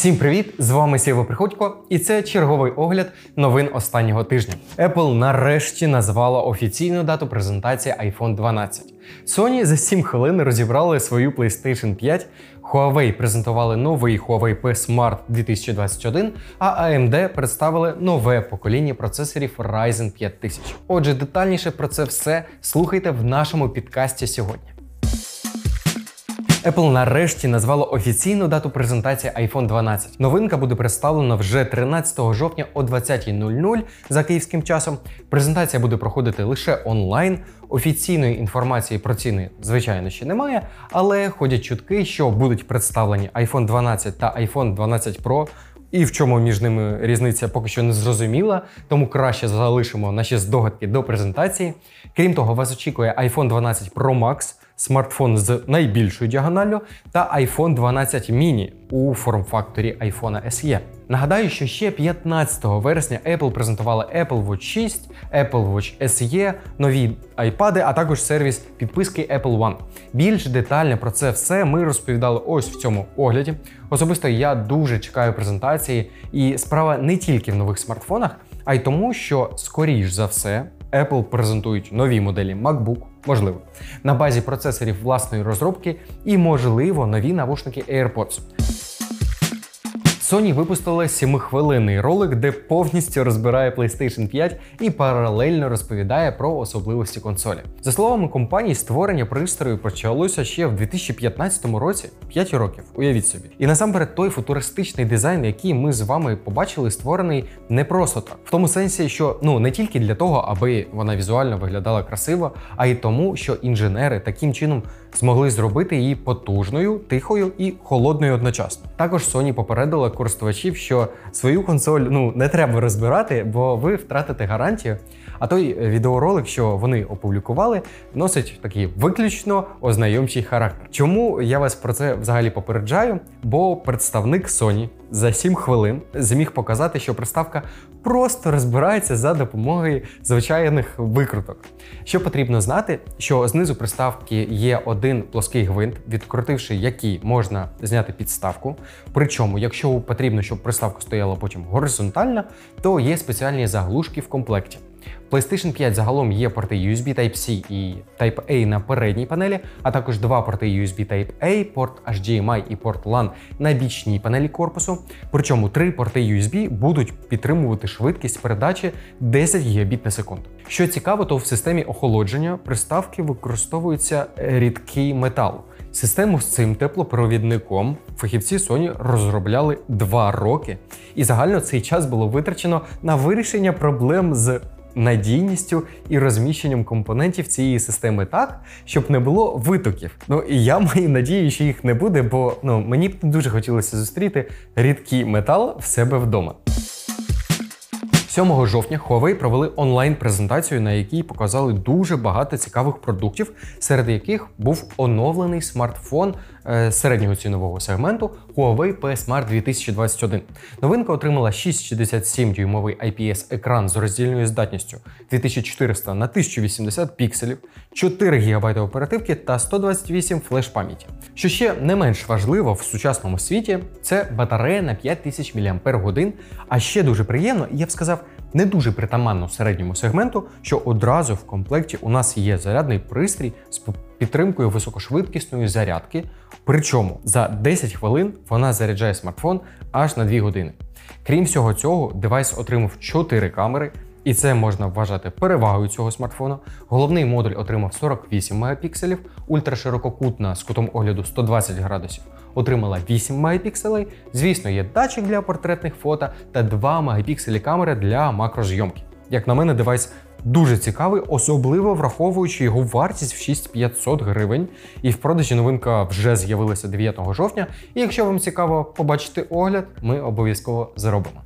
Всім привіт! З вами Сєва Приходько, і це черговий огляд новин останнього тижня. Apple нарешті назвала офіційну дату презентації iPhone 12. Sony за 7 хвилин розібрали свою PlayStation 5. Huawei презентували новий Huawei P Smart 2021, а AMD представили нове покоління процесорів Ryzen 5000. Отже, детальніше про це все слухайте в нашому підкасті сьогодні. Apple нарешті назвала офіційну дату презентації iPhone 12. Новинка буде представлена вже 13 жовтня о 20.00 за київським часом. Презентація буде проходити лише онлайн. Офіційної інформації про ціни, звичайно, ще немає, але ходять чутки, що будуть представлені iPhone 12 та iPhone 12 Pro. І в чому між ними різниця поки що не зрозуміла, тому краще залишимо наші здогадки до презентації. Крім того, вас очікує iPhone 12 Pro Max, смартфон з найбільшою діагоналлю, та iPhone 12 mini у форм-факторі iPhone SE. Нагадаю, що ще 15 вересня Apple презентувала Apple Watch 6, Apple Watch SE, нові iPad, а також сервіс підписки Apple One. Більш детально про це все ми розповідали ось в цьому огляді. Особисто я дуже чекаю презентації, і справа не тільки в нових смартфонах, а й тому, що скоріш за все Apple презентують нові моделі MacBook, можливо, на базі процесорів власної розробки і, можливо, нові навушники AirPods. Sony випустила 7-хвилинний ролик, де повністю розбирає PlayStation 5 і паралельно розповідає про особливості консолі. За словами компанії, створення пристрою почалося ще в 2015 році, 5 років. Уявіть собі. І насамперед той футуристичний дизайн, який ми з вами побачили, створений не просто так, в тому сенсі, що ну не тільки для того, аби вона візуально виглядала красиво, а й тому, що інженери таким чином змогли зробити її потужною, тихою і холодною одночасно. Також Sony попередила користувачів, що свою консоль ну не треба розбирати, бо ви втратите гарантію. А той відеоролик, що вони опублікували, носить такий виключно ознайомчий характер. Чому я вас про це взагалі попереджаю? Бо представник Sony за 7 хвилин зміг показати, що приставка просто розбирається за допомогою звичайних викруток. Що потрібно знати, що знизу приставки є один плоский гвинт, відкрутивши який можна зняти підставку. Причому, якщо потрібно, щоб приставка стояла потім горизонтально, то є спеціальні заглушки в комплекті. PlayStation 5 загалом є порти USB Type-C і Type-A на передній панелі, а також два порти USB Type-A, порт HDMI і порт LAN на бічній панелі корпусу. Причому три порти USB будуть підтримувати швидкість передачі 10 Гбіт на секунду. Що цікаво, то в системі охолодження приставки використовується рідкий метал. Систему з цим теплопровідником фахівці Sony розробляли два роки, і загально цей час було витрачено на вирішення проблем з надійністю і розміщенням компонентів цієї системи так, щоб не було витоків. Ну і я маю надію, що їх не буде, бо ну мені б дуже хотілося зустріти рідкий метал в себе вдома. 7 жовтня Huawei провели онлайн-презентацію, на якій показали дуже багато цікавих продуктів, серед яких був оновлений смартфон е, середнього цінового сегменту Huawei P Smart 2021. Новинка отримала 667 дюймовий IPS екран з роздільною здатністю 2400 на 1080 пікселів, 4 ГБ оперативки та 128 флеш пам'яті. Що ще не менш важливо в сучасному світі, це батарея на 5000 мАч, а ще дуже приємно, я б сказав, не дуже притаманно середньому сегменту, що одразу в комплекті у нас є зарядний пристрій з підтримкою високошвидкісної зарядки. Причому за 10 хвилин вона заряджає смартфон аж на 2 години. Крім всього цього, девайс отримав 4 камери. І це можна вважати перевагою цього смартфона. Головний модуль отримав 48 мегапікселів, ультраширококутна з кутом огляду 120 градусів отримала 8 мегапікселей. Звісно, є датчик для портретних фото та 2 мегапікселі камери для макрозйомки. Як на мене, девайс дуже цікавий, особливо враховуючи його вартість в 6500 гривень. І в продажі новинка вже з'явилася 9 жовтня. І якщо вам цікаво побачити огляд, ми обов'язково зробимо.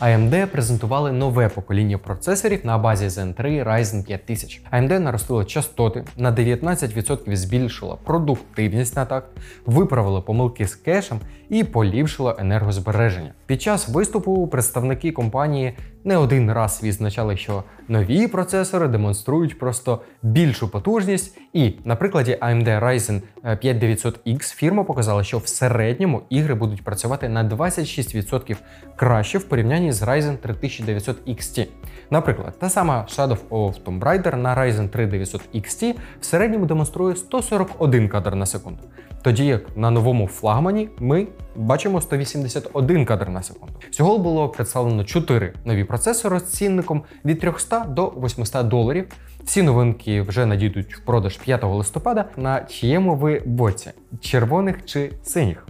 AMD презентували нове покоління процесорів на базі Zen 3 Ryzen 5000. AMD наростила частоти, на 19% збільшила продуктивність на такт, виправила помилки з кешем і поліпшила енергозбереження. Під час виступу представники компанії не один раз відзначали, що нові процесори демонструють просто більшу потужність. І на прикладі AMD Ryzen 5900X фірма показала, що в середньому ігри будуть працювати на 26% краще в порівнянні з Ryzen 3900 XT. Наприклад, та сама Shadow of Tomb Raider на Ryzen 3900 XT в середньому демонструє 141 кадр на секунду. Тоді як на новому флагмані ми бачимо 181 кадр на секунду. Всього було представлено 4 нові процесори з цінником від 300 до 800 доларів. Всі новинки вже надійдуть в продаж 5 листопада. На чиєму ви боці червоних чи синіх?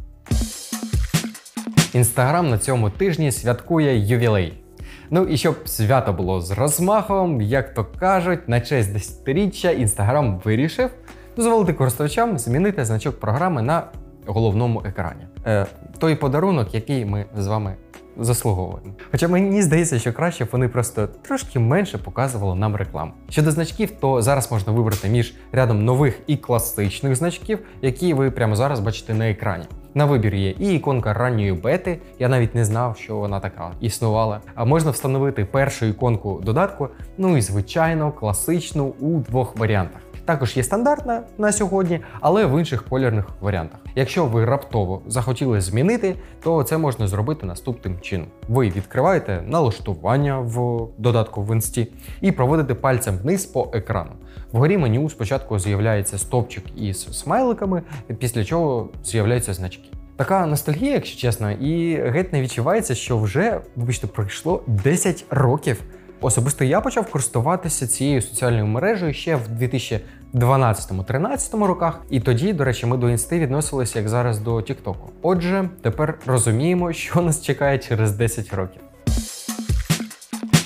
Інстаграм на цьому тижні святкує ювілей. Ну і щоб свято було з розмахом, як то кажуть, на честь десятиріччя Інстаграм вирішив дозволити користувачам змінити значок програми на головному екрані. Е, Той подарунок, який ми з вами заслуговуємо. Хоча мені здається, що краще вони просто трошки менше показували нам рекламу. Щодо значків, то зараз можна вибрати між рядом нових і класичних значків, які ви прямо зараз бачите на екрані. На вибір є і іконка ранньої бети. Я навіть не знав, що вона така існувала. А можна встановити першу іконку додатку, ну і звичайно класичну у двох варіантах. Також є стандартна на сьогодні, але в інших колірних варіантах. Якщо ви раптово захотіли змінити, то це можна зробити наступним чином. Ви відкриваєте налаштування в додатку в інсті і проводите пальцем вниз по екрану. Вгорі меню спочатку з'являється стопчик із смайликами, після чого з'являються значки. Така ностальгія, якщо чесно, і геть не відчувається, що вже, вибачте, пройшло 10 років. Особисто я почав користуватися цією соціальною мережею ще в 2012-13 роках, і тоді, до речі, ми до інсти відносилися як зараз до Тіктоку. Отже, тепер розуміємо, що нас чекає через 10 років.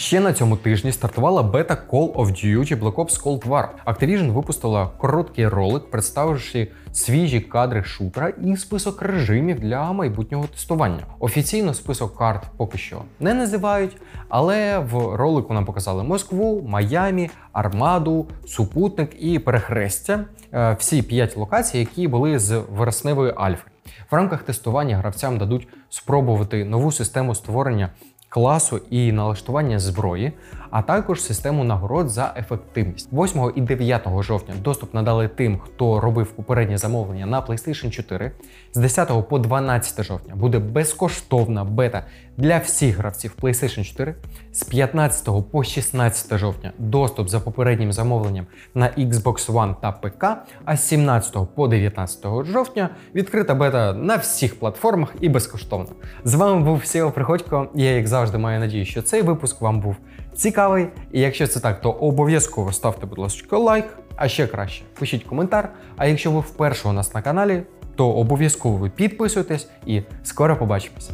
Ще на цьому тижні стартувала бета Call of Duty Black Ops Cold War. Activision випустила короткий ролик, представивши свіжі кадри шутера і список режимів для майбутнього тестування. Офіційно список карт поки що не називають, але в ролику нам показали Москву, Майамі, Армаду, Супутник і Перехрестя. Е, всі п'ять локацій, які були з вересневої альфи. В рамках тестування гравцям дадуть спробувати нову систему створення класу і налаштування зброї, а також систему нагород за ефективність. 8 і 9 жовтня доступ надали тим, хто робив попереднє замовлення на PlayStation 4. З 10 по 12 жовтня буде безкоштовна бета для всіх гравців PlayStation 4. З 15 по 16 жовтня доступ за попереднім замовленням на Xbox One та ПК. А з 17 по 19 жовтня відкрита бета на всіх платформах і безкоштовно. З вами був Сіо Приходько. Я, як завжди, маю надію, що цей випуск вам був цікавий. І якщо це так, то обов'язково ставте, будь ласка, лайк, а ще краще пишіть коментар. А якщо ви вперше у нас на каналі, то обов'язково підписуйтесь і скоро побачимося.